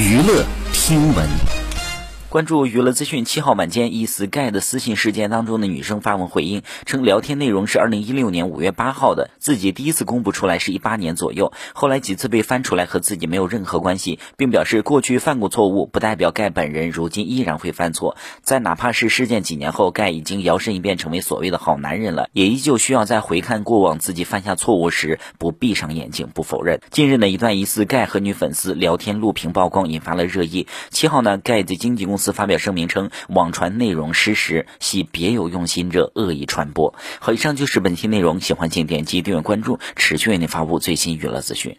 娱乐听闻。关注娱乐资讯，七号晚间疑似盖的私信事件当中的女生发文回应称，聊天内容是二零一六年五月八号的，自己第一次公布出来是一八年左右，后来几次被翻出来和自己没有任何关系，并表示过去犯过错误，不代表盖本人如今依然会犯错。在哪怕是事件几年后，盖已经摇身一变成为所谓的好男人了，也依旧需要在回看过往自己犯下错误时不闭上眼睛不否认。近日呢，一段疑似盖和女粉丝聊天录屏曝光，引发了热议。七号呢，盖的经纪公司发表声明称，网传内容失实，系别有用心者恶意传播。好，以上就是本期内容，喜欢请点击订阅关注，持续为您发布最新娱乐资讯。